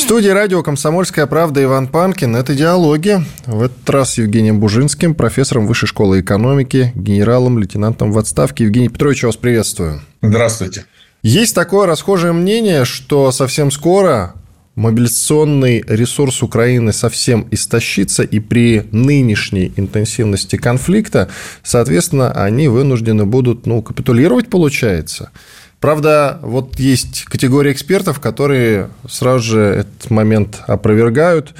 В студии радио «Комсомольская правда» Иван Панкин. Это «Диалоги». В этот раз с Евгением Бужинским, профессором Высшей школы экономики, генералом, лейтенантом в отставке. Евгений Петрович, я вас приветствую. Здравствуйте. Есть такое расхожее мнение, что совсем скоро мобилизационный ресурс Украины совсем истощится, и при нынешней интенсивности конфликта, соответственно, они вынуждены будут ну, капитулировать, получается. Правда, вот есть категория экспертов, которые сразу же этот момент опровергают,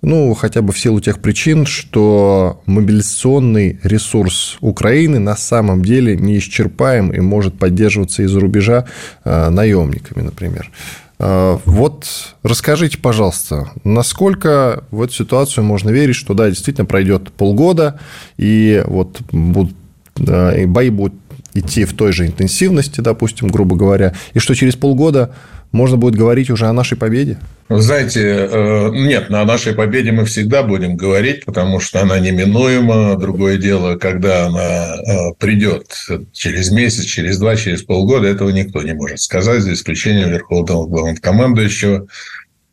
ну, хотя бы в силу тех причин, что мобилизационный ресурс Украины на самом деле неисчерпаем и может поддерживаться из-за рубежа э, наемниками, например. Э, вот расскажите, пожалуйста, насколько в эту ситуацию можно верить, что да, действительно пройдет полгода, и вот будут, и бои будут идти в той же интенсивности, допустим, грубо говоря, и что через полгода можно будет говорить уже о нашей победе? Знаете, э, нет, о нашей победе мы всегда будем говорить, потому что она неминуема. Другое дело, когда она э, придет через месяц, через два, через полгода, этого никто не может сказать, за исключением Верховного Главнокомандующего,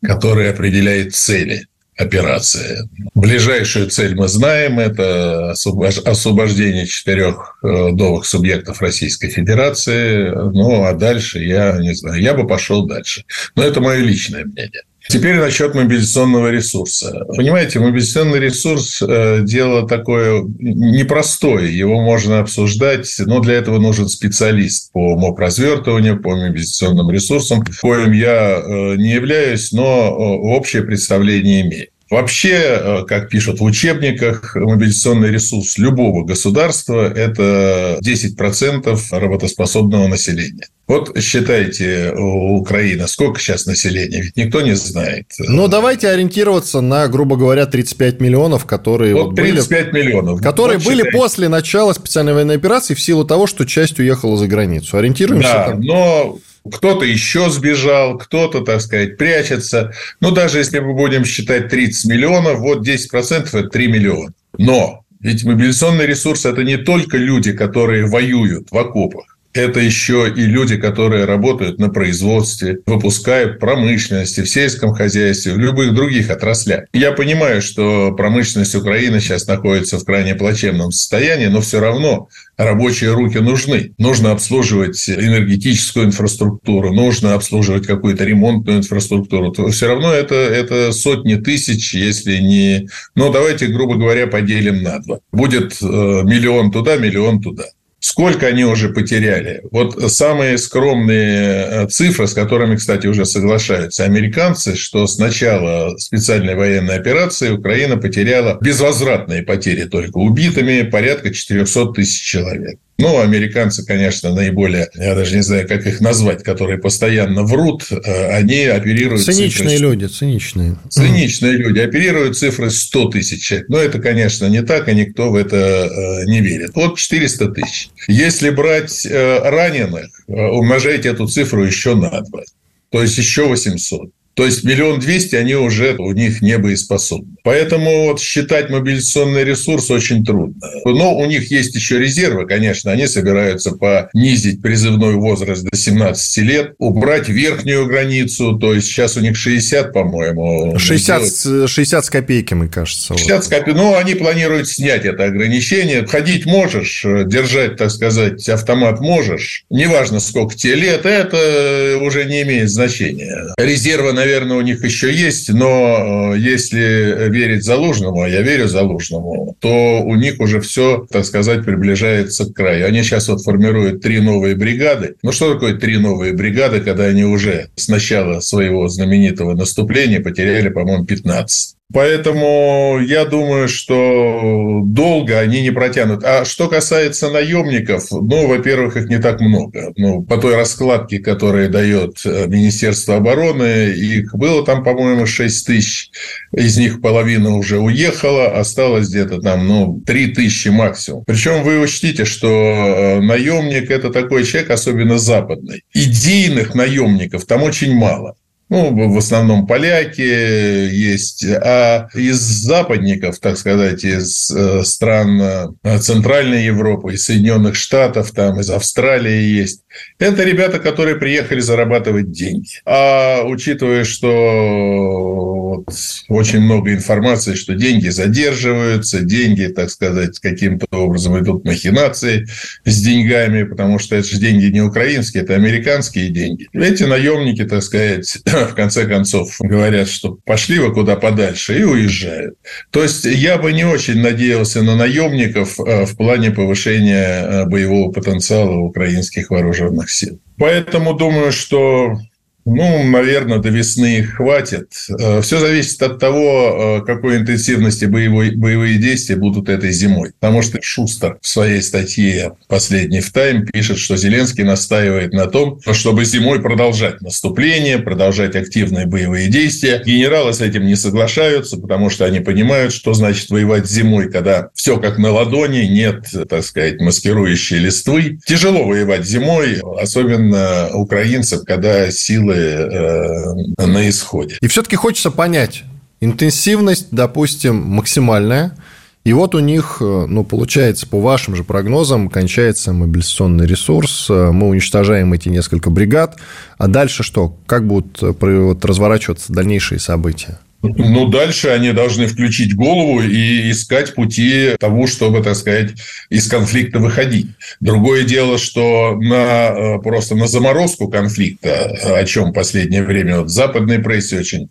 который определяет цели операция. Ближайшую цель мы знаем. Это освобождение четырех э, новых субъектов Российской Федерации. Ну, а дальше я не знаю. Я бы пошел дальше. Но это мое личное мнение. Теперь насчет мобилизационного ресурса. Понимаете, мобилизационный ресурс э, – дело такое непростое. Его можно обсуждать, но для этого нужен специалист по МОП-развертыванию, по мобилизационным ресурсам, коим я э, не являюсь, но общее представление имею. Вообще, как пишут в учебниках, мобилизационный ресурс любого государства – это 10% работоспособного населения. Вот считайте, Украина, сколько сейчас населения? Ведь никто не знает. Ну, давайте ориентироваться на, грубо говоря, 35 миллионов, которые вот, вот 35 были, миллионов. Которые вот были считайте. после начала специальной военной операции в силу того, что часть уехала за границу. Ориентируемся да, там? но кто-то еще сбежал, кто-то, так сказать, прячется. Ну, даже если мы будем считать 30 миллионов, вот 10% – это 3 миллиона. Но ведь мобилизационный ресурс – это не только люди, которые воюют в окопах это еще и люди, которые работают на производстве, выпускают промышленности, в сельском хозяйстве, в любых других отраслях. Я понимаю, что промышленность Украины сейчас находится в крайне плачевном состоянии, но все равно рабочие руки нужны. Нужно обслуживать энергетическую инфраструктуру, нужно обслуживать какую-то ремонтную инфраструктуру. То все равно это, это сотни тысяч, если не... Ну, давайте, грубо говоря, поделим на два. Будет э, миллион туда, миллион туда. Сколько они уже потеряли? Вот самые скромные э, цифры, с которыми, кстати, уже соглашаются американцы, что с начала специальной военной операции Украина потеряла безвозвратные потери только убитыми порядка 400 тысяч человек. Ну, американцы, конечно, наиболее, я даже не знаю, как их назвать, которые постоянно врут, э, они оперируют... Циничные цифры... люди, циничные. Циничные люди оперируют цифры 100 тысяч человек. Но это, конечно, не так, и никто в это э, не верит. Вот 400 тысяч. Если брать э, раненых, умножайте эту цифру еще на 2. То есть еще 800. То есть миллион двести они уже у них не боеспособны. Поэтому вот считать мобилизационный ресурс очень трудно. Но у них есть еще резервы, конечно. Они собираются понизить призывной возраст до 17 лет, убрать верхнюю границу. То есть сейчас у них 60, по-моему. 60, 60 с копейками, кажется. 60 с копейками. Ну, они планируют снять это ограничение. Ходить можешь, держать, так сказать, автомат можешь. Неважно, сколько тебе лет, это уже не имеет значения. Резервы на наверное, у них еще есть, но э, если верить Залужному, а я верю Залужному, то у них уже все, так сказать, приближается к краю. Они сейчас вот формируют три новые бригады. Ну, что такое три новые бригады, когда они уже с начала своего знаменитого наступления потеряли, по-моему, 15? Поэтому я думаю, что долго они не протянут. А что касается наемников, ну, во-первых, их не так много. Ну, по той раскладке, которую дает э, Министерство обороны, их было там, по-моему, 6 тысяч. Из них половина уже уехала, осталось где-то там, ну, 3 тысячи максимум. Причем вы учтите, что э, наемник – это такой человек, особенно западный. Идейных наемников там очень мало. Ну, в основном поляки есть. А из западников, так сказать, из э, стран э, Центральной Европы, из Соединенных Штатов, там, из Австралии есть. Это ребята, которые приехали зарабатывать деньги. А учитывая, что очень много информации, что деньги задерживаются, деньги, так сказать, каким-то образом идут махинации с деньгами, потому что это же деньги не украинские, это американские деньги. Эти наемники, так сказать, в конце концов говорят, что пошли вы куда подальше и уезжают. То есть я бы не очень надеялся на наемников э, в плане повышения э, боевого потенциала украинских вооруженных сил. Поэтому думаю, что ну, наверное, до весны их хватит. Э, Все зависит от того, э, какой интенсивности боевой, боевые действия будут этой зимой. Потому что Шустер в своей статье последней в «Тайм» пишет, что Зеленский настаивает на том, чтобы зимой продолжать наступление, продолжать активные боевые действия. Генералы с этим не соглашаются, потому что они понимают, что значит воевать зимой, когда все как на ладони, нет, так сказать, маскирующей листвы. Тяжело воевать зимой, особенно украинцев, когда силы силы э, на исходе. И все-таки хочется понять, интенсивность, допустим, максимальная, и вот у них, э, ну, получается, по вашим же прогнозам, кончается мобилизационный ресурс, э, мы уничтожаем эти несколько бригад, а дальше что? Как будут вот, разворачиваться дальнейшие события? Ну, дальше они должны включить голову и искать пути того, чтобы, так сказать, из конфликта выходить. Другое дело, что на, э, просто на заморозку конфликта, о чем в последнее время вот в западной прессе очень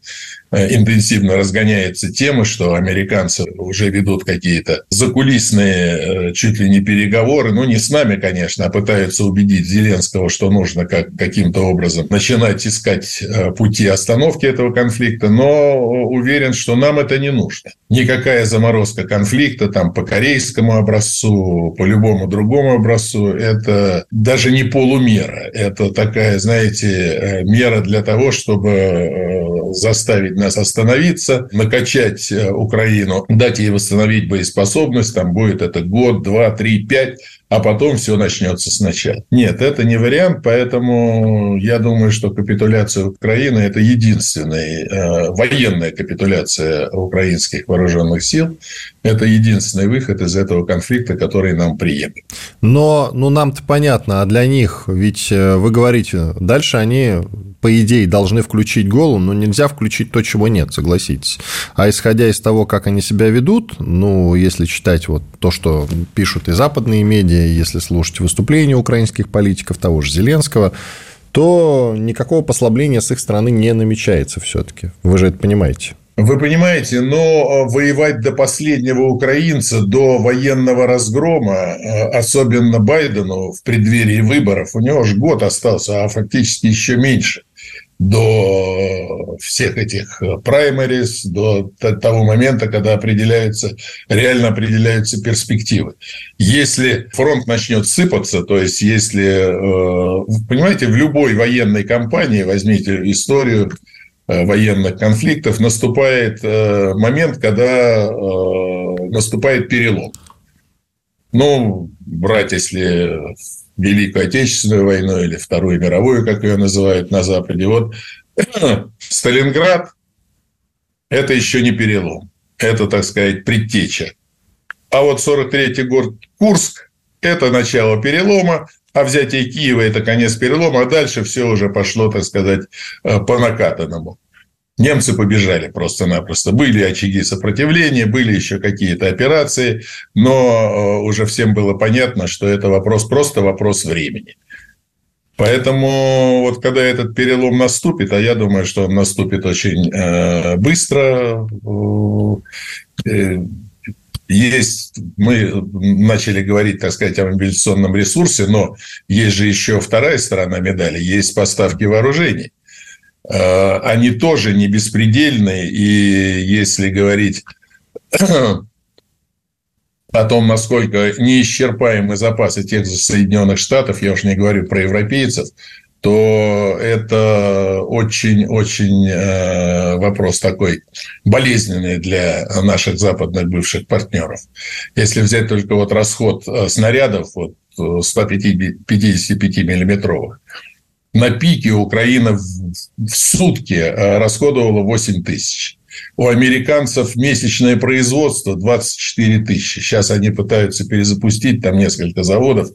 интенсивно разгоняется тема, что американцы уже ведут какие-то закулисные э, чуть ли не переговоры, ну, не с нами, конечно, а пытаются убедить Зеленского, что нужно как, каким-то образом начинать искать э, пути остановки этого конфликта, но уверен, что нам это не нужно. Никакая заморозка конфликта там по корейскому образцу, по любому другому образцу, это даже не полумера. Это такая, знаете, мера для того, чтобы заставить нас остановиться, накачать э, Украину, дать ей восстановить боеспособность, там будет это год, два, три, пять, а потом все начнется сначала. Нет, это не вариант, поэтому я думаю, что капитуляция Украины – это единственная э, военная капитуляция украинских вооруженных сил. Это единственный выход из этого конфликта, который нам приемлем. Но ну, нам-то понятно, а для них, ведь э, вы говорите, дальше они по идее, должны включить голову, но нельзя включить то, чего нет, согласитесь. А исходя из того, как они себя ведут, ну, если читать вот то, что пишут и западные медиа, если слушать выступления украинских политиков, того же Зеленского, то никакого послабления с их стороны не намечается все-таки. Вы же это понимаете. Вы понимаете, но воевать до последнего украинца, до военного разгрома, э, особенно Байдену в преддверии выборов, у него же год остался, а фактически еще меньше – до всех этих праймерис, до того момента, когда определяются, реально определяются перспективы. Если фронт начнет сыпаться, то есть если, э, понимаете, в любой военной кампании, возьмите историю э, военных конфликтов, наступает э, момент, когда наступает перелом. Ну, брать, если Великую Отечественную войну или Вторую мировую, как ее называют на Западе. Вот Сталинград – это еще не перелом. Это, так сказать, предтеча. А вот 43-й год Курск – это начало перелома, а взятие Киева – это конец перелома, а дальше все уже пошло, так сказать, э, по накатанному. Немцы побежали просто-напросто. Были очаги сопротивления, были еще какие-то операции, но э, уже всем было понятно, что это вопрос просто вопрос времени. Поэтому вот когда этот перелом наступит, а я думаю, что он наступит очень э, быстро, э, есть, мы начали говорить, так сказать, о мобилизационном ресурсе, но есть же еще вторая сторона медали, есть поставки вооружений. Они тоже не беспредельные. И если говорить о том, насколько неисчерпаемы запасы тех же Соединенных Штатов, я уж не говорю про европейцев, то это очень-очень э, вопрос такой болезненный для наших западных бывших партнеров. Если взять только вот расход э, снарядов вот 155-миллиметровых, на пике Украина в сутки э, расходовала 8 тысяч. У американцев месячное производство 24 тысячи. Сейчас они пытаются перезапустить там несколько заводов,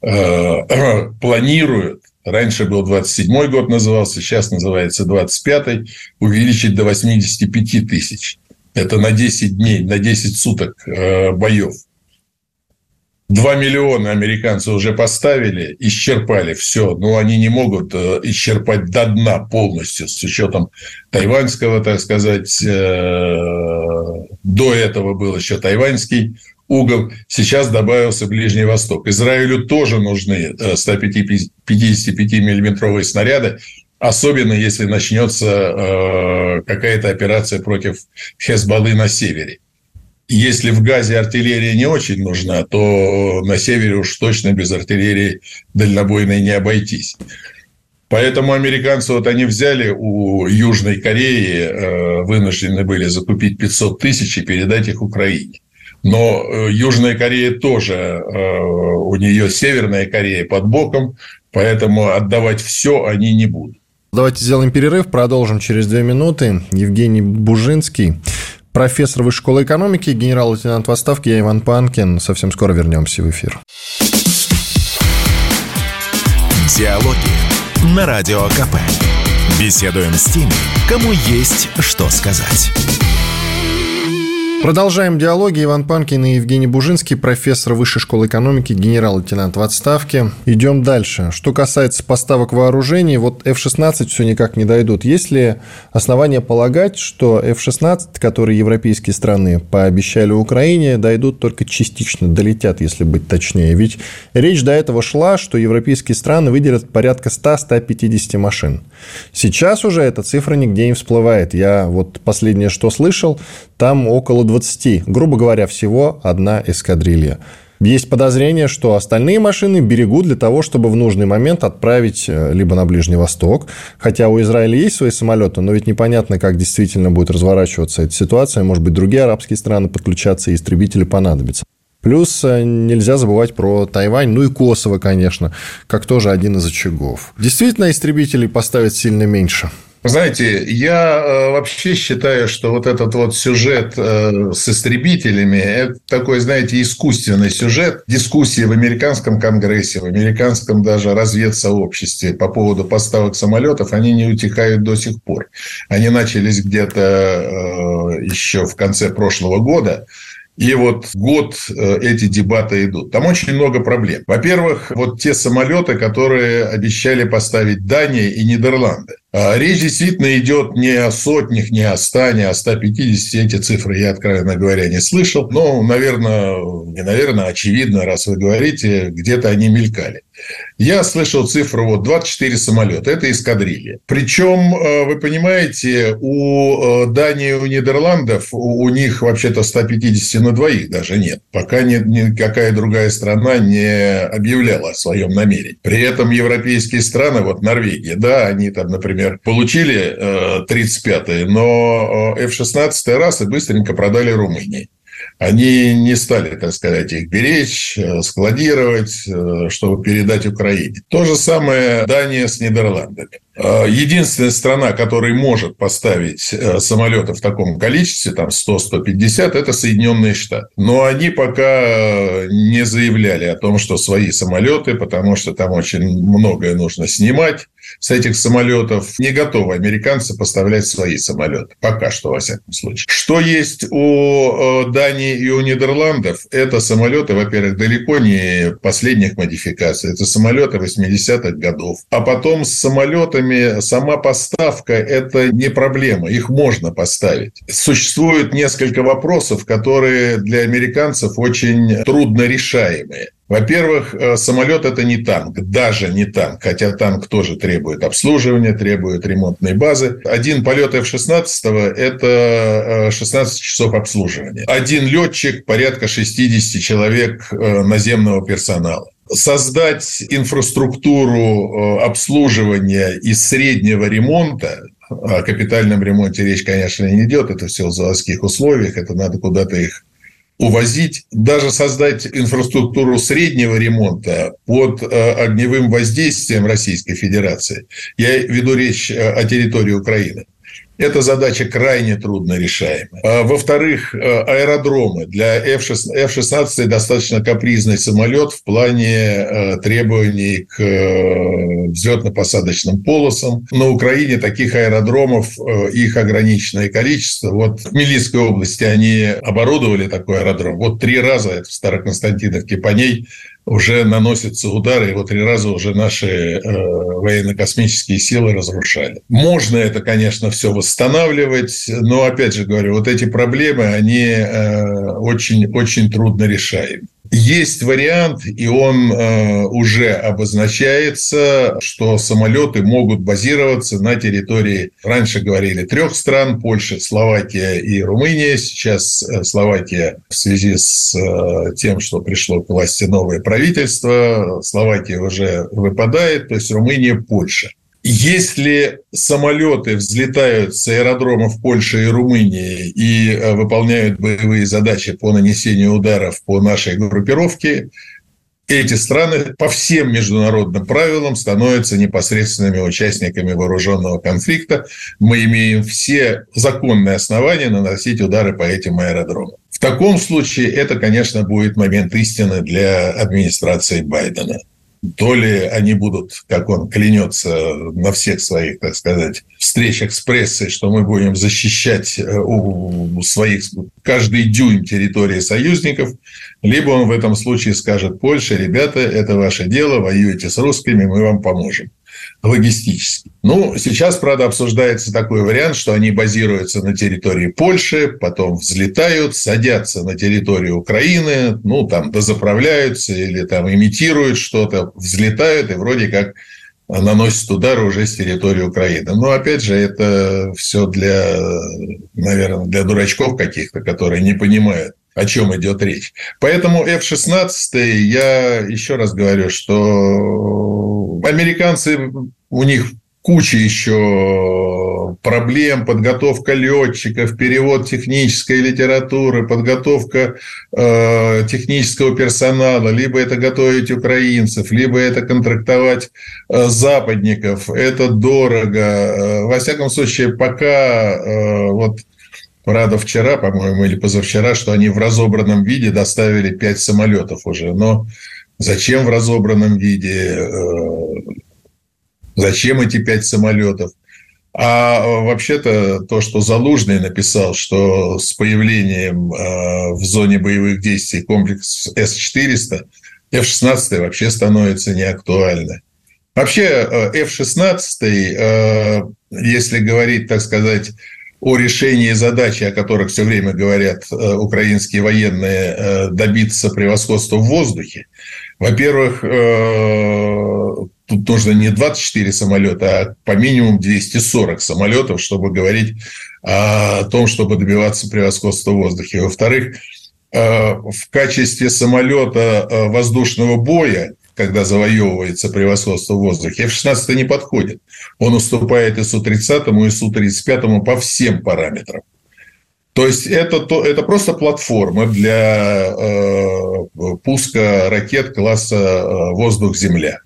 планируют Раньше был 27-й год назывался, сейчас называется 25-й. Увеличить до 85 тысяч. Это на 10 дней, на 10 суток э, боев. 2 миллиона американцы уже поставили, исчерпали все. Но они не могут э, исчерпать до дна полностью с учетом тайваньского, так сказать. Э, до этого был еще тайваньский угол. Сейчас добавился Ближний Восток. Израилю тоже нужны 155-миллиметровые снаряды, особенно если начнется э, какая-то операция против Хезбаллы на севере. Если в Газе артиллерия не очень нужна, то на севере уж точно без артиллерии дальнобойной не обойтись. Поэтому американцы, вот они взяли у Южной Кореи, э, вынуждены были закупить 500 тысяч и передать их Украине. Но э, Южная Корея тоже, э, у нее Северная Корея под боком, поэтому отдавать все они не будут. Давайте сделаем перерыв, продолжим через две минуты. Евгений Бужинский, профессор Высшей школы экономики, генерал-лейтенант в отставке, я Иван Панкин. Совсем скоро вернемся в эфир. Диалоги на Радио КП. Беседуем с теми, кому есть что сказать. Продолжаем диалоги. Иван Панкин и Евгений Бужинский, профессор Высшей школы экономики, генерал-лейтенант в отставке. Идем дальше. Что касается поставок вооружений, вот F-16 все никак не дойдут. Есть ли основания полагать, что F-16, которые европейские страны пообещали Украине, дойдут только частично, долетят, если быть точнее? Ведь речь до этого шла, что европейские страны выделят порядка 100-150 машин. Сейчас уже эта цифра нигде не всплывает. Я вот последнее, что слышал, там около 20, грубо говоря, всего одна эскадрилья. Есть подозрение, что остальные машины берегут для того, чтобы в нужный момент отправить э, либо на Ближний Восток, хотя у Израиля есть свои самолеты, но ведь непонятно, как действительно будет разворачиваться эта ситуация. Может быть, другие арабские страны подключаться и истребители понадобятся. Плюс э, нельзя забывать про Тайвань, ну и Косово, конечно, как тоже один из очагов. Действительно, истребителей поставить сильно меньше. Знаете, я э, вообще считаю, что вот этот вот сюжет э, с истребителями, это такой, знаете, искусственный сюжет. Дискуссии в американском конгрессе, в американском даже разведсообществе по поводу поставок самолетов, они не утихают до сих пор. Они начались где-то еще в конце прошлого года. И вот год э, эти дебаты идут. Там очень много проблем. Во-первых, вот те самолеты, которые обещали поставить Дания и Нидерланды. А речь действительно идет не о сотнях, не о ста, не о 150. Эти цифры я, откровенно говоря, не слышал. Но, наверное, не наверное, очевидно, раз вы говорите, где-то они мелькали. Я слышал цифру вот 24 самолета. Это эскадрилья. Причем, э, вы понимаете, у э, Дании, у Нидерландов, у них вообще-то 150 на двоих даже нет. Пока ни, никакая другая страна не объявляла о своем намерении. При этом европейские страны, вот Норвегия, да, они там, например, получили 35-е, э, но F-16 раз и быстренько продали Румынии они не стали, так сказать, их беречь, э, складировать, э, чтобы передать Украине. То же самое Дания с Нидерландами. Э, единственная страна, которая может поставить самолеты в таком количестве, там 100-150, это Соединенные Штаты. Но они пока не заявляли о том, что свои самолеты, потому что там очень многое нужно снимать с этих самолетов. Не готовы американцы поставлять свои самолеты. Пока что, во всяком случае. Что есть у Дании и у Нидерландов это самолеты, во-первых, далеко не последних модификаций. Это самолеты 80-х годов. А потом с самолетами сама поставка – это не проблема. Их можно поставить. Существует несколько вопросов, которые для американцев очень трудно решаемые. Во-первых, э, самолет – это не танк, даже не танк, хотя танк тоже требует обслуживания, требует ремонтной базы. Один полет F-16 – это 16 э, часов обслуживания. Один летчик – порядка 60 человек э, наземного персонала создать инфраструктуру обслуживания и среднего ремонта, о капитальном ремонте речь, конечно, не идет, это все в заводских условиях, это надо куда-то их увозить, даже создать инфраструктуру среднего ремонта под э, огневым воздействием Российской Федерации. Я веду речь э, о территории Украины. Эта задача крайне трудно решаема. А, во-вторых, э, аэродромы. Для F-16 достаточно капризный самолет в плане э, требований к э, взлетно-посадочным полосам. На Украине таких аэродромов, их ограниченное количество. Вот в Милийской области они оборудовали такой аэродром. Вот три раза это в Староконстантиновке по ней уже наносятся удары, вот три раза уже наши э, военно-космические силы разрушали. Можно это, конечно, все восстанавливать, но, опять же говорю, вот эти проблемы, они э, очень, очень трудно решаемы. Есть вариант, и он э, уже обозначается, что самолеты могут базироваться на территории, раньше говорили, трех стран, Польша, Словакия и Румыния. Сейчас э, Словакия в связи с э, тем, что пришло к власти новое правительство, Словакия уже выпадает, то есть Румыния, Польша. Если самолеты взлетают с аэродромов Польши и Румынии и э, выполняют боевые задачи по нанесению ударов по нашей группировке, эти страны по всем международным правилам становятся непосредственными участниками вооруженного конфликта. Мы имеем все законные основания наносить удары по этим аэродромам. В таком случае это, конечно, будет момент истины для администрации Байдена то ли они будут, как он клянется на всех своих, так сказать, встречах с прессой, что мы будем защищать э, у своих каждый дюйм территории союзников, либо он в этом случае скажет Польше, ребята, это ваше дело, воюете с русскими, мы вам поможем логистически. Ну, сейчас, правда, обсуждается такой вариант, что они базируются на территории Польши, потом взлетают, садятся на территорию Украины, ну, там, дозаправляются или там имитируют что-то, взлетают и вроде как наносят удары уже с территории Украины. Но, опять же, это все для, наверное, для дурачков каких-то, которые не понимают, о чем идет речь. Поэтому F-16, я еще раз говорю, что американцы, у них куча еще проблем, подготовка летчиков, перевод технической литературы, подготовка э, технического персонала, либо это готовить украинцев, либо это контрактовать э, западников. Это дорого. Э, во всяком случае, пока э, вот Правда, вчера, по-моему, или позавчера, что они в разобранном виде доставили пять самолетов уже. Но зачем в разобранном виде? Э, зачем эти пять самолетов? А вообще-то то, что Залужный написал, что с появлением э, в зоне боевых действий комплекс С-400, F-16 вообще становится неактуальной. Вообще э, F-16, если говорить, так сказать, о решении задачи, о которых все время говорят э, украинские военные, э, добиться превосходства в воздухе. Во-первых, э, тут нужно не 24 самолета, а по минимуму 240 самолетов, чтобы говорить о том, чтобы добиваться превосходства в воздухе. Во-вторых, в качестве самолета воздушного боя когда завоевывается превосходство в воздухе. F-16 не подходит. Он уступает и Су-30, и Су-35 по всем параметрам. То есть это, то, это просто платформа для э, пуска ракет класса э, воздух-земля.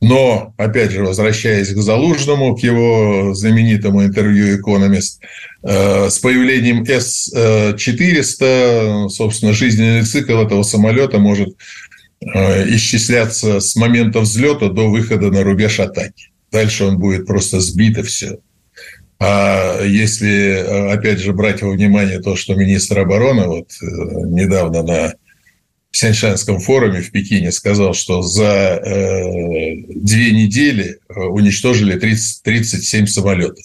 Но, опять же, возвращаясь к Залужному, к его знаменитому интервью «Экономист», э, с появлением С-400, собственно, жизненный цикл этого самолета может Э, исчисляться с момента взлета до выхода на рубеж атаки. Дальше он будет просто сбит и все. А если, э, опять же, брать во внимание то, что министр обороны вот э, недавно на Сяньшанском форуме в Пекине сказал, что за э, две недели уничтожили 30, 37 самолетов.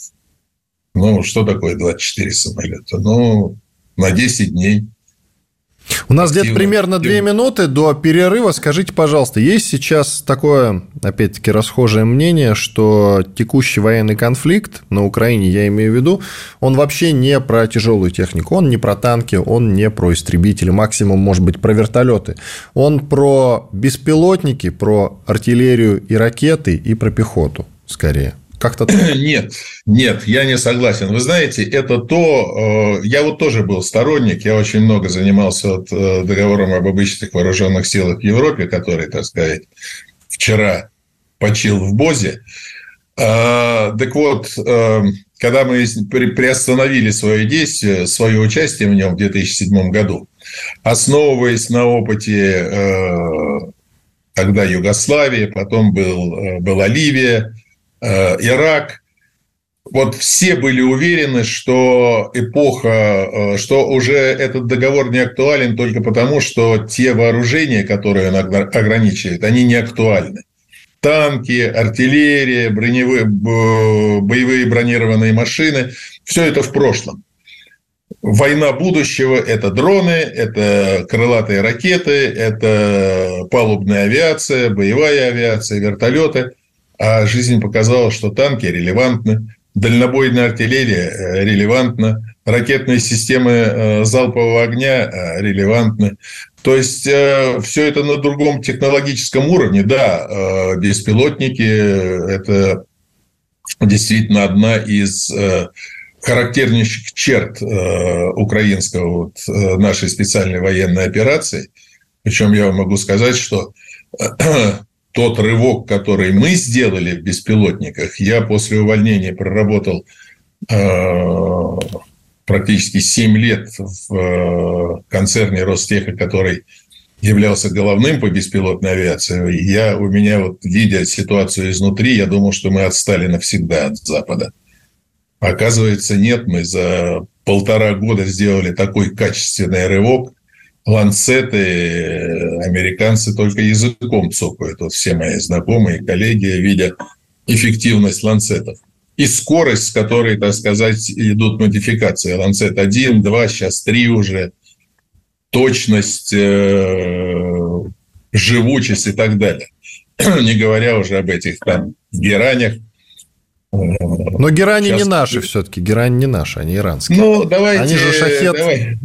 Ну, что такое 24 самолета? Ну, на 10 дней. У нас где-то примерно две минуты до перерыва. Скажите, пожалуйста, есть сейчас такое, опять-таки, расхожее мнение, что текущий военный конфликт на Украине, я имею в виду, он вообще не про тяжелую технику, он не про танки, он не про истребители, максимум, может быть, про вертолеты. Он про беспилотники, про артиллерию и ракеты и про пехоту, скорее. Как-то Нет, нет, я не согласен. Вы знаете, это то... Э, я вот тоже был сторонник, я очень много занимался вот э, договором об обычных вооруженных силах в Европе, который, так сказать, вчера почил в Бозе. А, так вот, э, когда мы приостановили свое действие, свое участие в нем в 2007 году, основываясь на опыте тогда Югославии, потом был, была Ливия, Ирак, вот все были уверены, что эпоха, э, что уже этот договор не актуален только потому, что те вооружения, которые он ограничивает, они не актуальны. Танки, артиллерия, броневые, боевые бронированные машины – все это в прошлом. Война будущего – это дроны, это крылатые ракеты, это палубная авиация, боевая авиация, вертолеты – а жизнь показала, что танки релевантны, дальнобойная артиллерия э, релевантна, ракетные системы э, залпового огня э, релевантны. То есть все это на другом технологическом уровне. Да, беспилотники – это действительно одна из характернейших черт украинского вот, нашей специальной военной операции. Причем я могу сказать, что тот рывок, который мы сделали в беспилотниках, я после увольнения проработал э, практически 7 лет в э, концерне Ростеха, который являлся головным по беспилотной авиации. Я, у меня, вот, видя ситуацию изнутри, я думал, что мы отстали навсегда от Запада. Оказывается, нет. Мы за полтора года сделали такой качественный рывок, ланцеты американцы только языком цокают. Вот все мои знакомые, коллеги видят эффективность ланцетов. И скорость, с которой, так сказать, идут модификации. Ланцет 1, 2, сейчас 3 уже. Точность, э, живучесть и так далее. Не говоря уже об этих там геранях. Но герани сейчас... не наши все-таки. Герани не наши, они иранские. Ну, давайте... Они же шахет. Давай.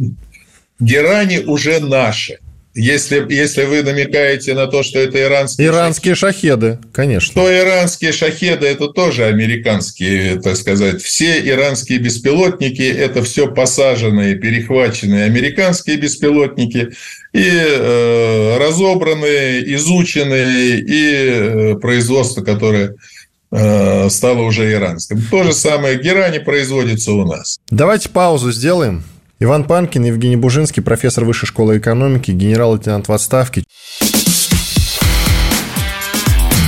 Герани уже наши. Если, если вы намекаете на то, что это иранские... Иранские шахеды, шахеды конечно. То иранские шахеды – это тоже американские, так сказать. Все иранские беспилотники – это все посаженные, перехваченные американские беспилотники и э, разобранные, изученные, и э, производство, которое э, стало уже иранским. То же самое Герани производится у нас. Давайте паузу сделаем. Иван Панкин, Евгений Бужинский, профессор Высшей школы экономики, генерал-лейтенант в отставке.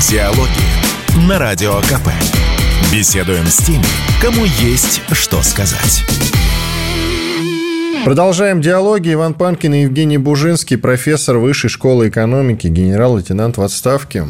Диалоги на Радио КП. Беседуем с теми, кому есть что сказать. Продолжаем диалоги. Иван Панкин и Евгений Бужинский, профессор Высшей школы экономики, генерал-лейтенант в отставке.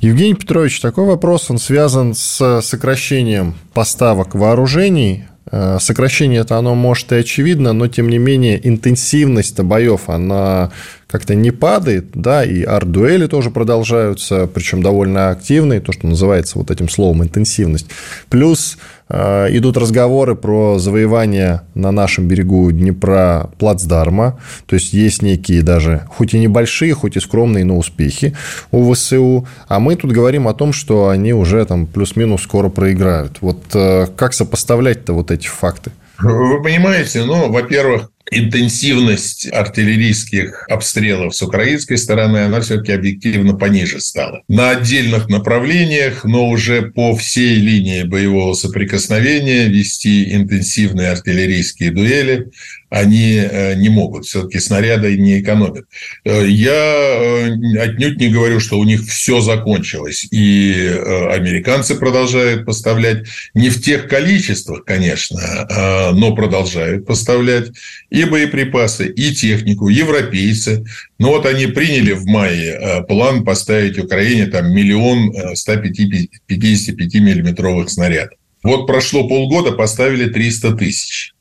Евгений Петрович, такой вопрос, он связан с сокращением поставок вооружений Э, сокращение это оно может и очевидно, но тем не менее интенсивность боев, она как-то не падает, да, и арт-дуэли тоже продолжаются, причем довольно активные, то, что называется вот этим словом интенсивность. Плюс э, идут разговоры про завоевание на нашем берегу Днепра плацдарма, то есть есть некие даже, хоть и небольшие, хоть и скромные, но успехи у ВСУ, а мы тут говорим о том, что они уже там плюс-минус скоро проиграют. Вот э, как сопоставлять-то вот эти факты? Вы понимаете, ну, во-первых, интенсивность артиллерийских обстрелов с украинской стороны, она все-таки объективно пониже стала. На отдельных направлениях, но уже по всей линии боевого соприкосновения вести интенсивные артиллерийские дуэли они э, не могут. Все-таки снаряды не экономят. Э, я э, отнюдь не говорю, что у них все закончилось. И американцы продолжают поставлять не в тех количествах, конечно, а, но продолжают поставлять и боеприпасы, и технику, европейцы. Ну вот они приняли в мае план поставить Украине там миллион 155-миллиметровых снарядов. Вот прошло полгода, поставили 300 тысяч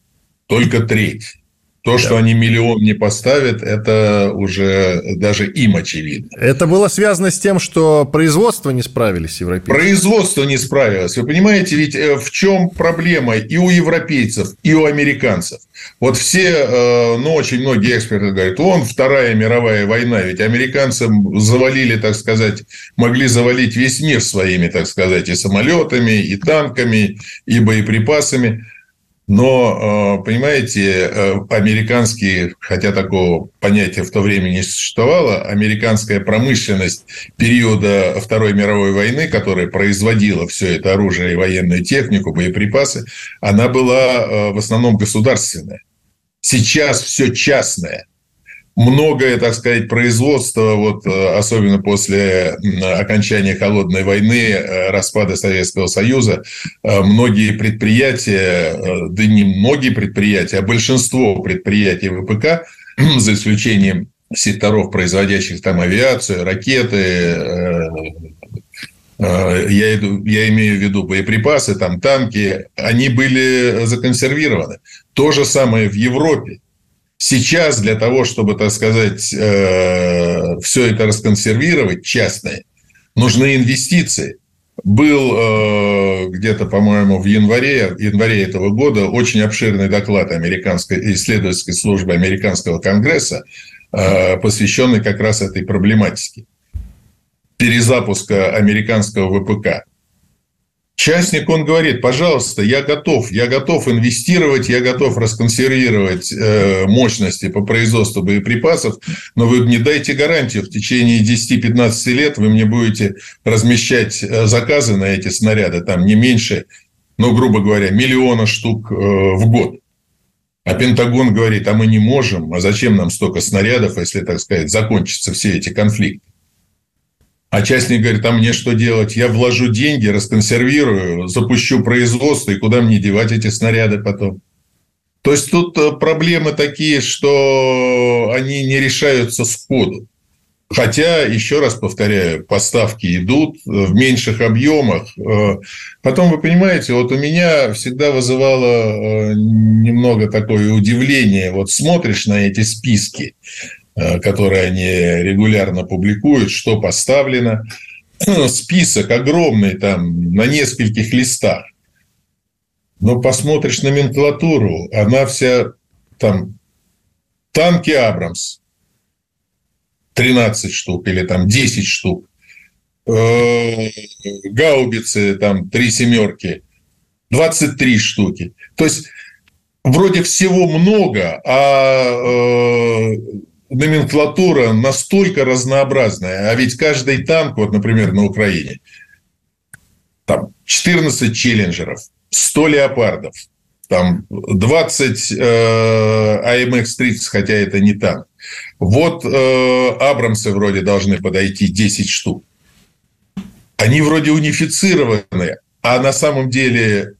только треть. То, да. что они миллион не поставят, это уже даже им очевидно. Это было связано с тем, что производство не справились европейцы. Производство не справилось. Вы понимаете, ведь э, в чем проблема и у европейцев, и у американцев? Вот все, э, ну, очень многие эксперты говорят, вон Вторая мировая война, ведь американцы завалили, так сказать, могли завалить весь мир своими, так сказать, и самолетами, и танками, и боеприпасами. Но, э, понимаете, э, американские, хотя такого понятия в то время не существовало, американская промышленность периода Второй мировой войны, которая производила все это оружие и военную технику, боеприпасы, она была э, в основном государственная. Сейчас все частное – многое, так сказать, производство, вот, э, особенно после окончания холодной войны, э, распада Советского Союза, э, многие предприятия, да не многие предприятия, а большинство предприятий ВПК, за исключением секторов, производящих там авиацию, ракеты, я, иду, я имею в виду боеприпасы, там танки, они были законсервированы. То же самое в Европе. Сейчас для того, чтобы, так сказать, э, все это расконсервировать, частное, нужны инвестиции. Был э, где-то, по-моему, в январе, январе этого года очень обширный доклад американской исследовательской службы американского конгресса, э, посвященный как раз этой проблематике перезапуска американского ВПК. Частник, он говорит, пожалуйста, я готов, я готов инвестировать, я готов расконсервировать э, мощности по производству боеприпасов, но вы мне дайте гарантию, в течение 10-15 лет вы мне будете размещать э, заказы на эти снаряды, там не меньше, ну, грубо говоря, миллиона штук э, в год. А Пентагон говорит, а мы не можем, а зачем нам столько снарядов, если, так сказать, закончатся все эти конфликты? А частник говорит, а мне что делать? Я вложу деньги, расконсервирую, запущу производство, и куда мне девать эти снаряды потом? То есть тут э, проблемы такие, что они не решаются сходу. Хотя, еще раз повторяю, поставки идут в меньших объемах. Э, потом, вы понимаете, вот у меня всегда вызывало э, немного такое удивление. Вот смотришь на эти списки, Э, которые они регулярно публикуют, что поставлено. Список огромный там на нескольких листах. Но посмотришь номенклатуру, она вся там танки Абрамс 13 штук или там 10 штук, э, гаубицы там три семерки 23 штуки. То есть вроде всего много, а э, номенклатура настолько разнообразная, а ведь каждый танк, вот, например, на Украине, там 14 челленджеров, 100 леопардов, там 20 э, АМХ-30, хотя это не танк. Вот э, Абрамсы вроде должны подойти 10 штук. Они вроде унифицированы, а на самом деле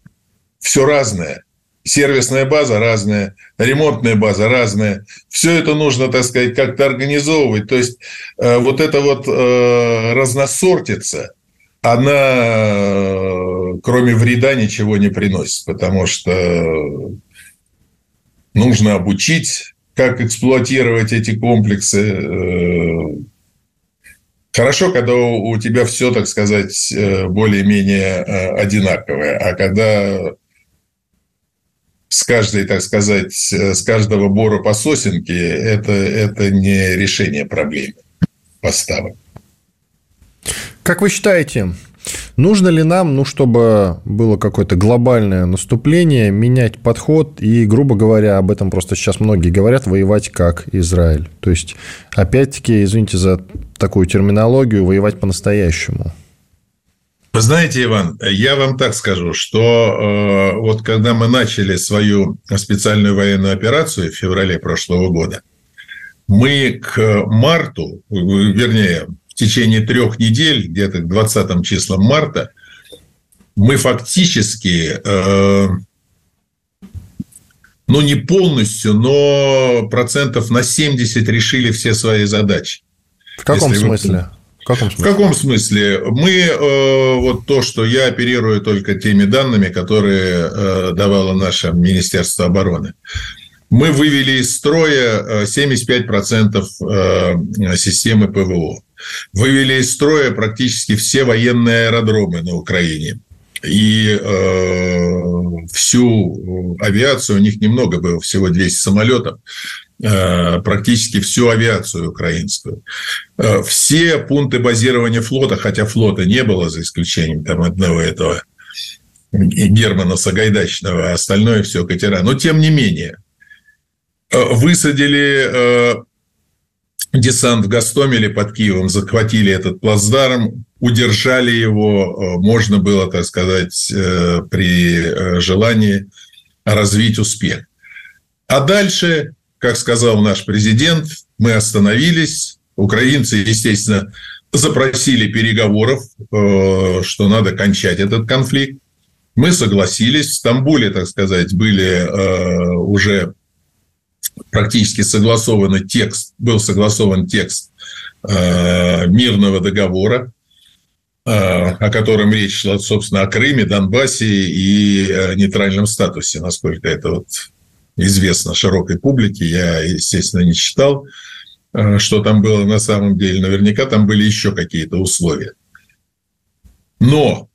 все разное сервисная база разная, ремонтная база разная. Все это нужно, так сказать, как-то организовывать. То есть э, вот эта вот э, разносортица, она, э, кроме вреда, ничего не приносит, потому что нужно обучить, как эксплуатировать эти комплексы. Хорошо, когда у тебя все, так сказать, более-менее одинаковое, а когда с каждой, так сказать, с каждого бора по сосенке, это, это не решение проблемы поставок. Как вы считаете, нужно ли нам, ну, чтобы было какое-то глобальное наступление, менять подход и, грубо говоря, об этом просто сейчас многие говорят, воевать как Израиль? То есть, опять-таки, извините за такую терминологию, воевать по-настоящему – вы знаете, Иван, я вам так скажу, что э, вот когда мы начали свою специальную военную операцию в феврале прошлого года, мы к марту, вернее, в течение трех недель, где-то к 20 числам марта, мы фактически, э, ну не полностью, но процентов на 70 решили все свои задачи. В каком Если смысле? Вы в каком смысле? В каком смысле? Мы, э, вот то, что я оперирую только теми данными, которые э, давало наше Министерство обороны. Мы вывели из строя 75% системы ПВО. Вывели из строя практически все военные аэродромы на Украине и э, всю авиацию, у них немного было, всего 200 самолетов, э, практически всю авиацию украинскую. Э, все пункты базирования флота, хотя флота не было, за исключением там одного этого Германа Сагайдачного, а остальное все катера. Но тем не менее, э, высадили э, десант в Гастомеле под Киевом, захватили этот плацдарм, удержали его, э, можно было, так сказать, э, при э, желании развить успех. А дальше, как сказал наш президент, мы остановились. Украинцы, естественно, запросили переговоров, что надо кончать этот конфликт. Мы согласились. В Стамбуле, так сказать, были уже практически согласованный текст, был согласован текст мирного договора, Э, о котором речь шла, собственно, о Крыме, Донбассе и э, нейтральном статусе, насколько это вот известно широкой публике. Я, естественно, не читал, э, что там было на самом деле. Наверняка там были еще какие-то условия. Но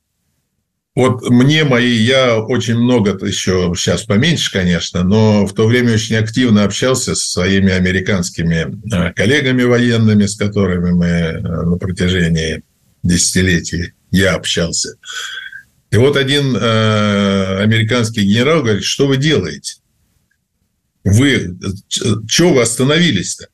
вот мне мои, я очень много, еще сейчас поменьше, конечно, но в то время очень активно общался со своими американскими коллегами военными, с которыми мы на протяжении десятилетий я общался. И вот один э, американский генерал говорит, что вы делаете? Вы, что вы остановились-то?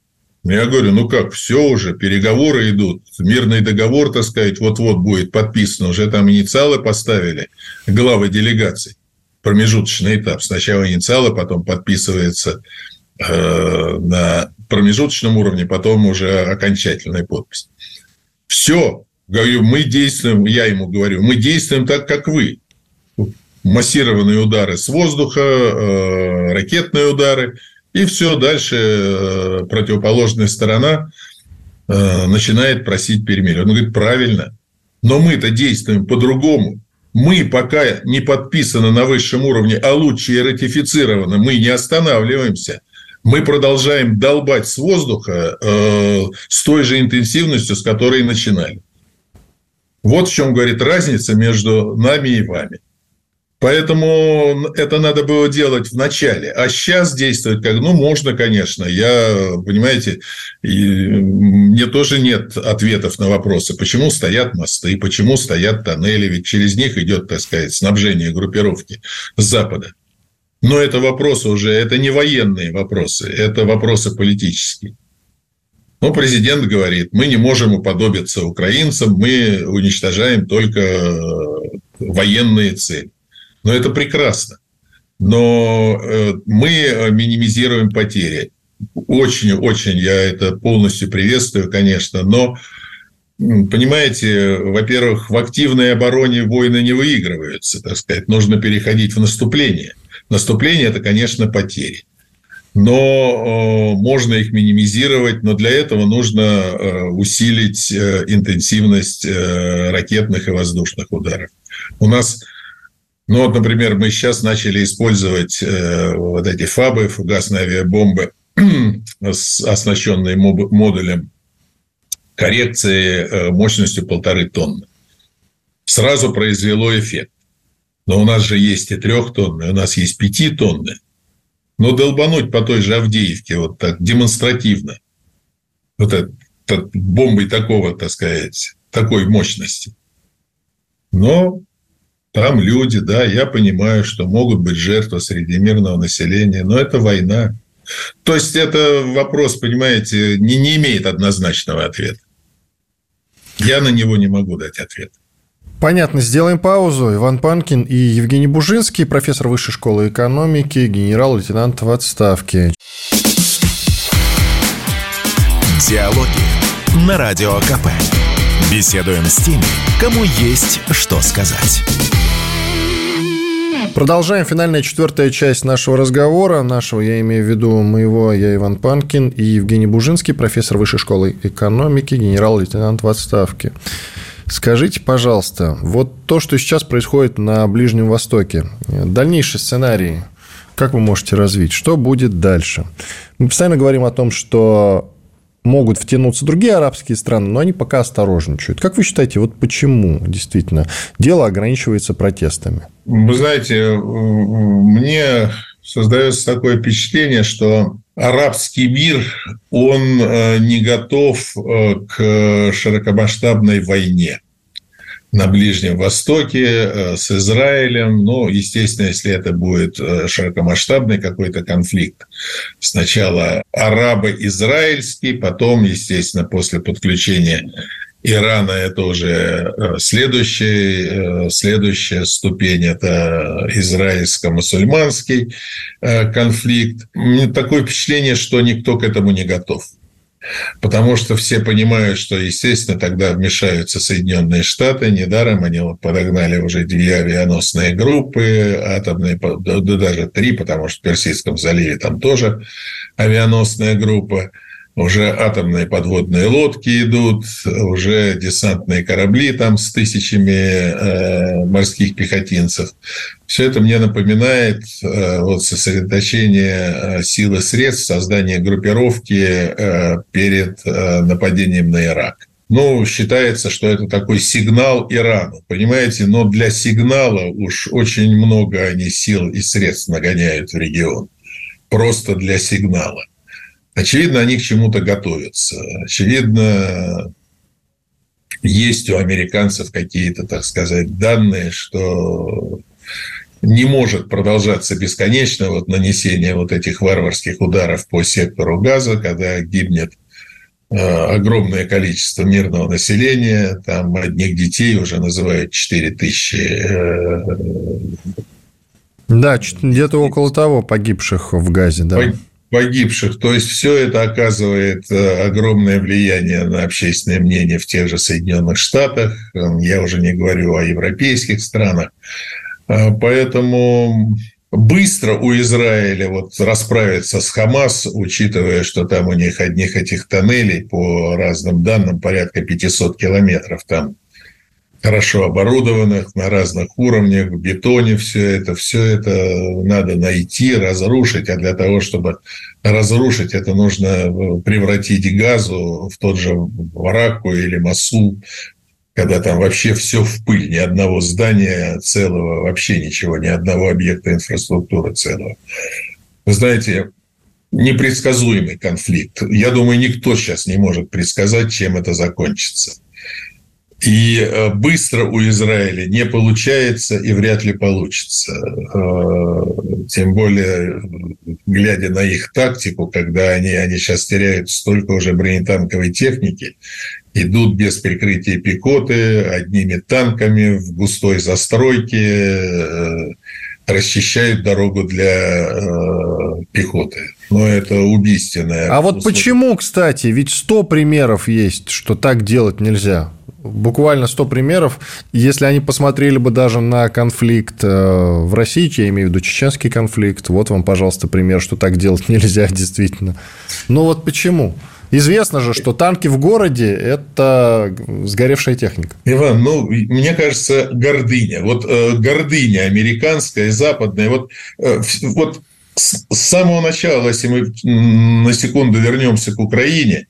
Я говорю, ну как, все уже, переговоры идут, мирный договор, так сказать, вот-вот будет подписан, уже там инициалы поставили, главы делегаций, промежуточный этап. Сначала инициалы, потом подписывается э, на промежуточном уровне, потом уже окончательная подпись. Все, Говорю, мы действуем, я ему говорю, мы действуем так, как вы. Массированные удары с воздуха, э, ракетные удары, и все, дальше э, противоположная сторона э, начинает просить перемирия. Он говорит, правильно, но мы-то действуем по-другому. Мы пока не подписаны на высшем уровне, а лучше и ратифицированы, мы не останавливаемся. Мы продолжаем долбать с воздуха э, с той же интенсивностью, с которой начинали. Вот в чем, говорит, разница между нами и вами. Поэтому это надо было делать в начале. А сейчас действовать как, ну, можно, конечно. Я, понимаете, и мне тоже нет ответов на вопросы, почему стоят мосты, почему стоят тоннели, ведь через них идет, так сказать, снабжение группировки с Запада. Но это вопросы уже, это не военные вопросы, это вопросы политические. Но президент говорит, мы не можем уподобиться украинцам, мы уничтожаем только э, военные цели. Но это прекрасно. Но э, мы минимизируем потери. Очень-очень я это полностью приветствую, конечно, но Понимаете, во-первых, в активной обороне войны не выигрываются, так сказать. Нужно переходить в наступление. Наступление – это, конечно, потери но э, можно их минимизировать, но для этого нужно э, усилить э, интенсивность ракетных и воздушных ударов. У нас, ну вот, например, мы сейчас начали использовать вот эти ФАБы, фугасные авиабомбы, оснащенные модулем коррекции мощностью полторы тонны. Сразу произвело эффект. Но у нас же есть и трехтонные, у нас есть пятитонные. Но долбануть по той же Авдеевке вот так демонстративно, вот это, это бомбой такого, так сказать, такой мощности. Но там люди, да, я понимаю, что могут быть жертвы среди мирного населения, но это война. То есть это вопрос, понимаете, не, не имеет однозначного ответа. Я на него не могу дать ответ. Понятно, сделаем паузу. Иван Панкин и Евгений Бужинский, профессор Высшей школы экономики, генерал-лейтенант в отставке. Диалоги на Радио КП. Беседуем с теми, кому есть что сказать. Продолжаем финальная четвертая часть нашего разговора. Нашего, я имею в виду моего, я Иван Панкин и Евгений Бужинский, профессор Высшей школы экономики, генерал-лейтенант в отставке. Скажите, пожалуйста, вот то, что сейчас происходит на Ближнем Востоке, дальнейший сценарий, Как вы можете развить? Что будет дальше? Мы постоянно говорим о том, что могут втянуться другие арабские страны, но они пока осторожничают. Как вы считаете, вот почему действительно дело ограничивается протестами? Вы знаете, мне создается такое впечатление, что арабский мир, он э, не готов э, к широкомасштабной войне на Ближнем Востоке э, с Израилем. Ну, естественно, если это будет широкомасштабный какой-то конфликт. Сначала арабо-израильский, потом, естественно, после подключения Ирана это уже э, следующая, э, ступень, это израильско-мусульманский э, конфликт. Такое впечатление, что никто к этому не готов. Потому что все понимают, что, естественно, тогда вмешаются Соединенные Штаты. Недаром они подогнали уже две авианосные группы, атомные, да даже три, потому что в Персидском заливе там тоже авианосная группа уже атомные подводные лодки идут, уже десантные корабли там с тысячами э, морских пехотинцев. Все это мне напоминает э, вот сосредоточение э, сил и средств, создание группировки э, перед э, нападением на Ирак. Ну, считается, что это такой сигнал Ирану, понимаете? Но для сигнала уж очень много они сил и средств нагоняют в регион. Просто для сигнала. Очевидно, они к чему-то готовятся. Очевидно, есть у американцев какие-то, так сказать, данные, что не может продолжаться бесконечно вот нанесение вот этих варварских ударов по сектору газа, когда гибнет э, огромное количество мирного населения, там одних детей уже называют 4 тысячи. Э, да, где-то около того погибших в газе, да погибших. То есть все это оказывает э, огромное влияние на общественное мнение в тех же Соединенных Штатах. Эм, я уже не говорю о европейских странах. Э, поэтому быстро у Израиля вот расправиться с Хамас, учитывая, что там у них одних этих тоннелей по разным данным порядка 500 километров там хорошо оборудованных на разных уровнях, в бетоне все это, все это надо найти, разрушить, а для того, чтобы разрушить, это нужно э, превратить газу в тот же Вараку или Масу, когда там вообще все в пыль, ни одного здания целого, вообще ничего, ни одного объекта инфраструктуры целого. Вы знаете, непредсказуемый конфликт. Я думаю, никто сейчас не может предсказать, чем это закончится. И э, быстро у Израиля не получается и вряд ли получится. Э, тем более, глядя на их тактику, когда они, они сейчас теряют столько уже бронетанковой техники, идут без прикрытия пикоты, одними танками в густой застройке, э, расчищают дорогу для пехоты. Но это убийственное. А вот почему, кстати, ведь 100 примеров есть, что так делать нельзя буквально 100 примеров. Если они посмотрели бы даже на конфликт э, в России, я имею в виду чеченский конфликт, вот вам, пожалуйста, пример, что так делать нельзя действительно. Но вот почему? Известно же, что танки в городе – это сгоревшая техника. Иван, ну, мне кажется, гордыня. Вот э, гордыня американская, западная. Вот, э, вот с самого начала, если мы на секунду вернемся к Украине,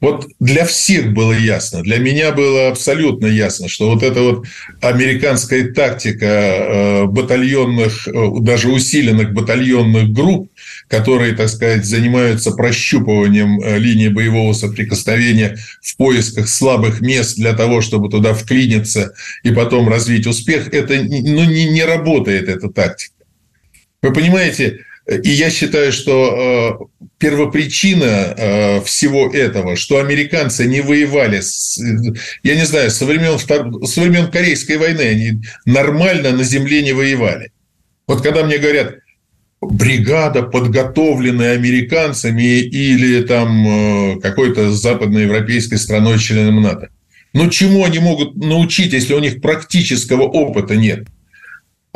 вот для всех было ясно, для меня было абсолютно ясно, что вот эта вот американская тактика э, батальонных, э, даже усиленных батальонных групп, которые, так сказать, занимаются прощупыванием э, линии боевого соприкосновения в поисках слабых мест для того, чтобы туда вклиниться и потом развить успех, это ну, не, не работает, эта тактика. Вы понимаете, и я считаю, что э, первопричина э, всего этого, что американцы не воевали, с, я не знаю, со времен, со времен Корейской войны они нормально на земле не воевали. Вот когда мне говорят, бригада, подготовленная американцами или там э, какой-то западноевропейской страной членом НАТО. Ну, чему они могут научить, если у них практического опыта нет?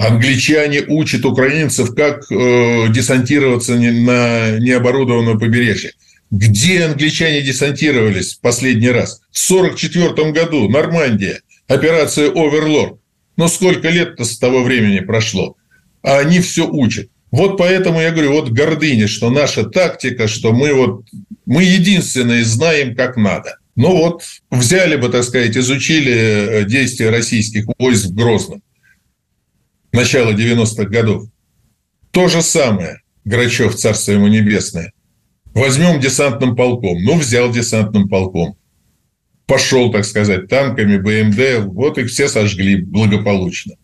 Англичане учат украинцев, как э, десантироваться на необорудованном побережье. Где англичане десантировались в последний раз? В 1944 году, Нормандия, операция «Оверлорд». Но сколько лет-то с того времени прошло? А они все учат. Вот поэтому я говорю, вот гордыня, что наша тактика, что мы вот, мы единственные знаем, как надо. Ну вот, взяли бы, так сказать, изучили э, действия российских войск в Грозном. Начало 90-х годов. То же самое. Грачев, царство ему небесное. Возьмем десантным полком. Ну, взял десантным полком. Пошел, так сказать, танками, БМД. Вот их все сожгли благополучно.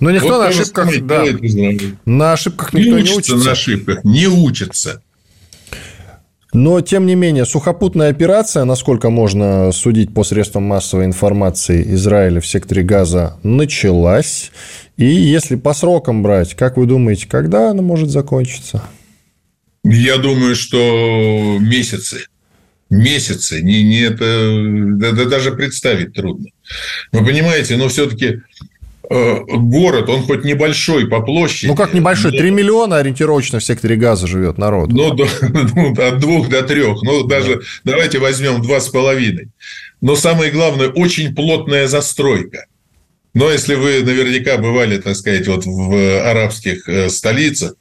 Но никто вот на ошибках, да, на ошибках никто не учится, не учится. На ошибках не учится. Но, тем не менее, сухопутная операция, насколько можно судить по средствам массовой информации Израиля в секторе Газа, началась. И если по срокам брать, как вы думаете, когда она может закончиться? Я думаю, что месяцы. Месяцы. Не, не это, да, да, даже представить трудно. Вы понимаете, но все-таки город, он хоть небольшой по площади. Ну, как небольшой? Три миллиона ориентировочно в секторе газа живет народ. Ну, до, ну от двух до трех. Ну, даже да. давайте возьмем два с половиной. Но самое главное, очень плотная застройка. Но если вы наверняка бывали, так сказать, вот в арабских э, столицах,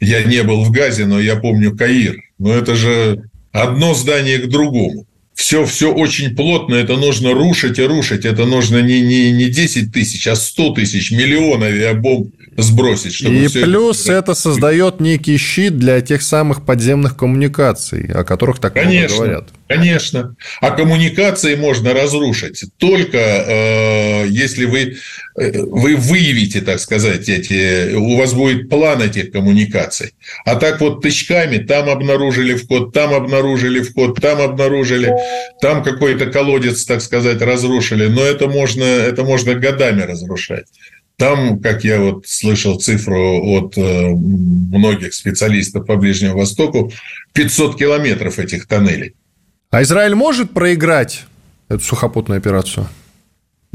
я не был в Газе, но я помню Каир. Но это же одно здание к другому все, все очень плотно, это нужно рушить и рушить. Это нужно не, не, не 10 тысяч, а 100 тысяч, миллион авиабомб сбросить. Чтобы и плюс это... это создает некий щит для тех самых подземных коммуникаций, о которых так конечно, много говорят. Конечно. А коммуникации можно разрушить только э, если вы, э, вы выявите, так сказать, эти, у вас будет план этих коммуникаций. А так вот тычками там обнаружили вход, там обнаружили вход, там обнаружили, там какой-то колодец, так сказать, разрушили. Но это можно, это можно годами разрушать. Там, как я вот слышал цифру от э, многих специалистов по Ближнему Востоку, 500 километров этих тоннелей. А Израиль может проиграть эту сухопутную операцию?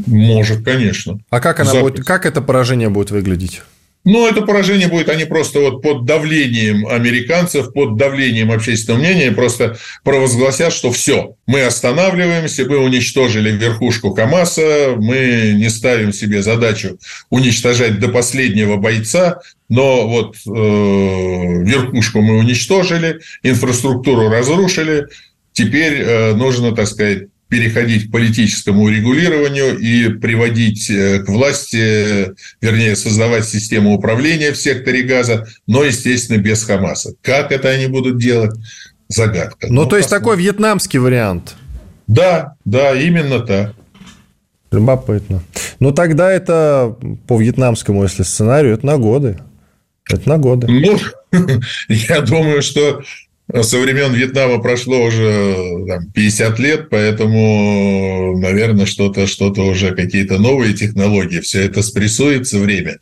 Может, конечно. А как, она будет, как это поражение будет выглядеть? Но это поражение будет, они просто вот под давлением американцев, под давлением общественного мнения просто провозгласят, что все, мы останавливаемся, мы уничтожили верхушку Хамаса, мы не ставим себе задачу уничтожать до последнего бойца, но вот э, верхушку мы уничтожили, инфраструктуру разрушили, теперь э, нужно, так сказать, переходить к политическому регулированию и приводить э, к власти, вернее, создавать систему управления в секторе газа, но, естественно, без Хамаса. Как это они будут делать? Загадка. Ну, ну то есть, такой вьетнамский вариант. Да, да, именно так. Любопытно. Ну, тогда это по вьетнамскому, если сценарию, это на годы. Это на годы. Ну, я думаю, что со времен Вьетнама прошло уже там, 50 лет, поэтому, наверное, что-то что уже какие-то новые технологии, все это спрессуется время.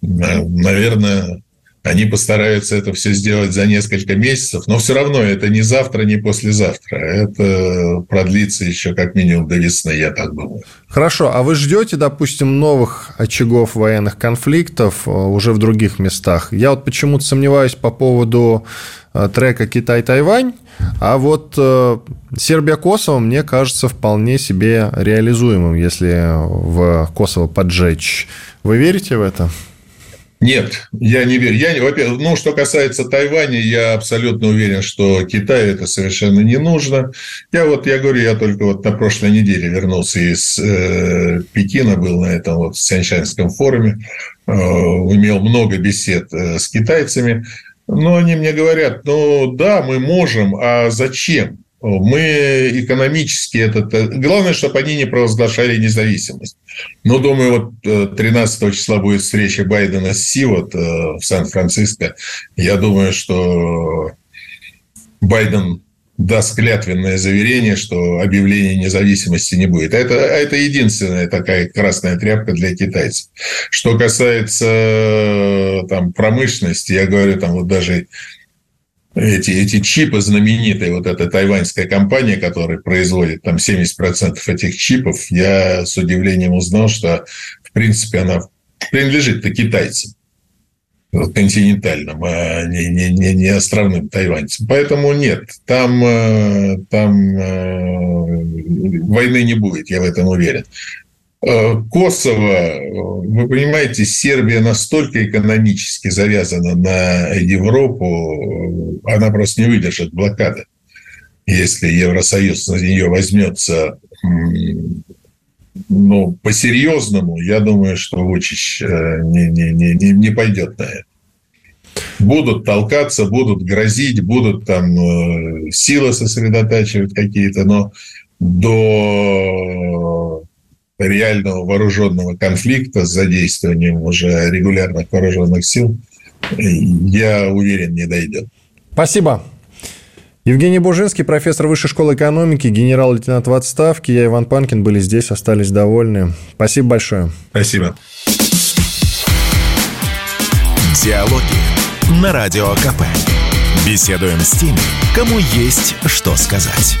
Наверное, они постараются это все сделать за несколько месяцев, но все равно это не завтра, не послезавтра. Это продлится еще как минимум до весны, я так думаю. Хорошо, а вы ждете, допустим, новых очагов военных конфликтов э, уже в других местах? Я вот почему-то сомневаюсь по поводу э, трека «Китай-Тайвань», а вот э, Сербия-Косово, мне кажется, вполне себе реализуемым, если в Косово поджечь. Вы верите в это? Нет, я не верю. Я, во-первых, ну, что касается Тайваня, я абсолютно уверен, что Китаю это совершенно не нужно. Я вот, я говорю, я только вот на прошлой неделе вернулся из э, Пекина, был на этом вот Сяньшанском форуме, э, имел много бесед э, с китайцами, но они мне говорят, ну да, мы можем, а зачем? Мы экономически это... Главное, чтобы они не провозглашали независимость. Но, думаю, вот 13 э, числа будет встреча Байдена с Си вот, э, в Сан-Франциско. Я думаю, что Байден даст клятвенное заверение, что объявления независимости не будет. Это, это единственная такая красная тряпка для китайцев. Что касается э, там, промышленности, я говорю, там вот даже эти, эти чипы знаменитые, вот эта тайваньская компания, которая производит там 70% этих чипов, я с удивлением узнал, что, в принципе, она принадлежит-то китайцам континентальным, а не, не, не, не островным тайваньцам. Поэтому нет, там, э, там э, войны не будет, я в этом уверен. Э, Косово, вы понимаете, Сербия настолько экономически завязана на Европу, она просто не выдержит блокады. Если Евросоюз на нее возьмется ну, по-серьезному, я думаю, что Вучич э, не, не, не, не пойдет на это. Будут толкаться, будут грозить, будут там э, силы сосредотачивать какие-то, но до реального вооруженного конфликта с задействованием уже регулярных вооруженных сил, я уверен, не дойдет. Спасибо. Евгений Бужинский, профессор Высшей школы экономики, генерал-лейтенант в отставке. Я, Иван Панкин, были здесь, остались довольны. Спасибо большое. Спасибо. Диалоги на Радио КП. Беседуем с теми, кому есть что сказать.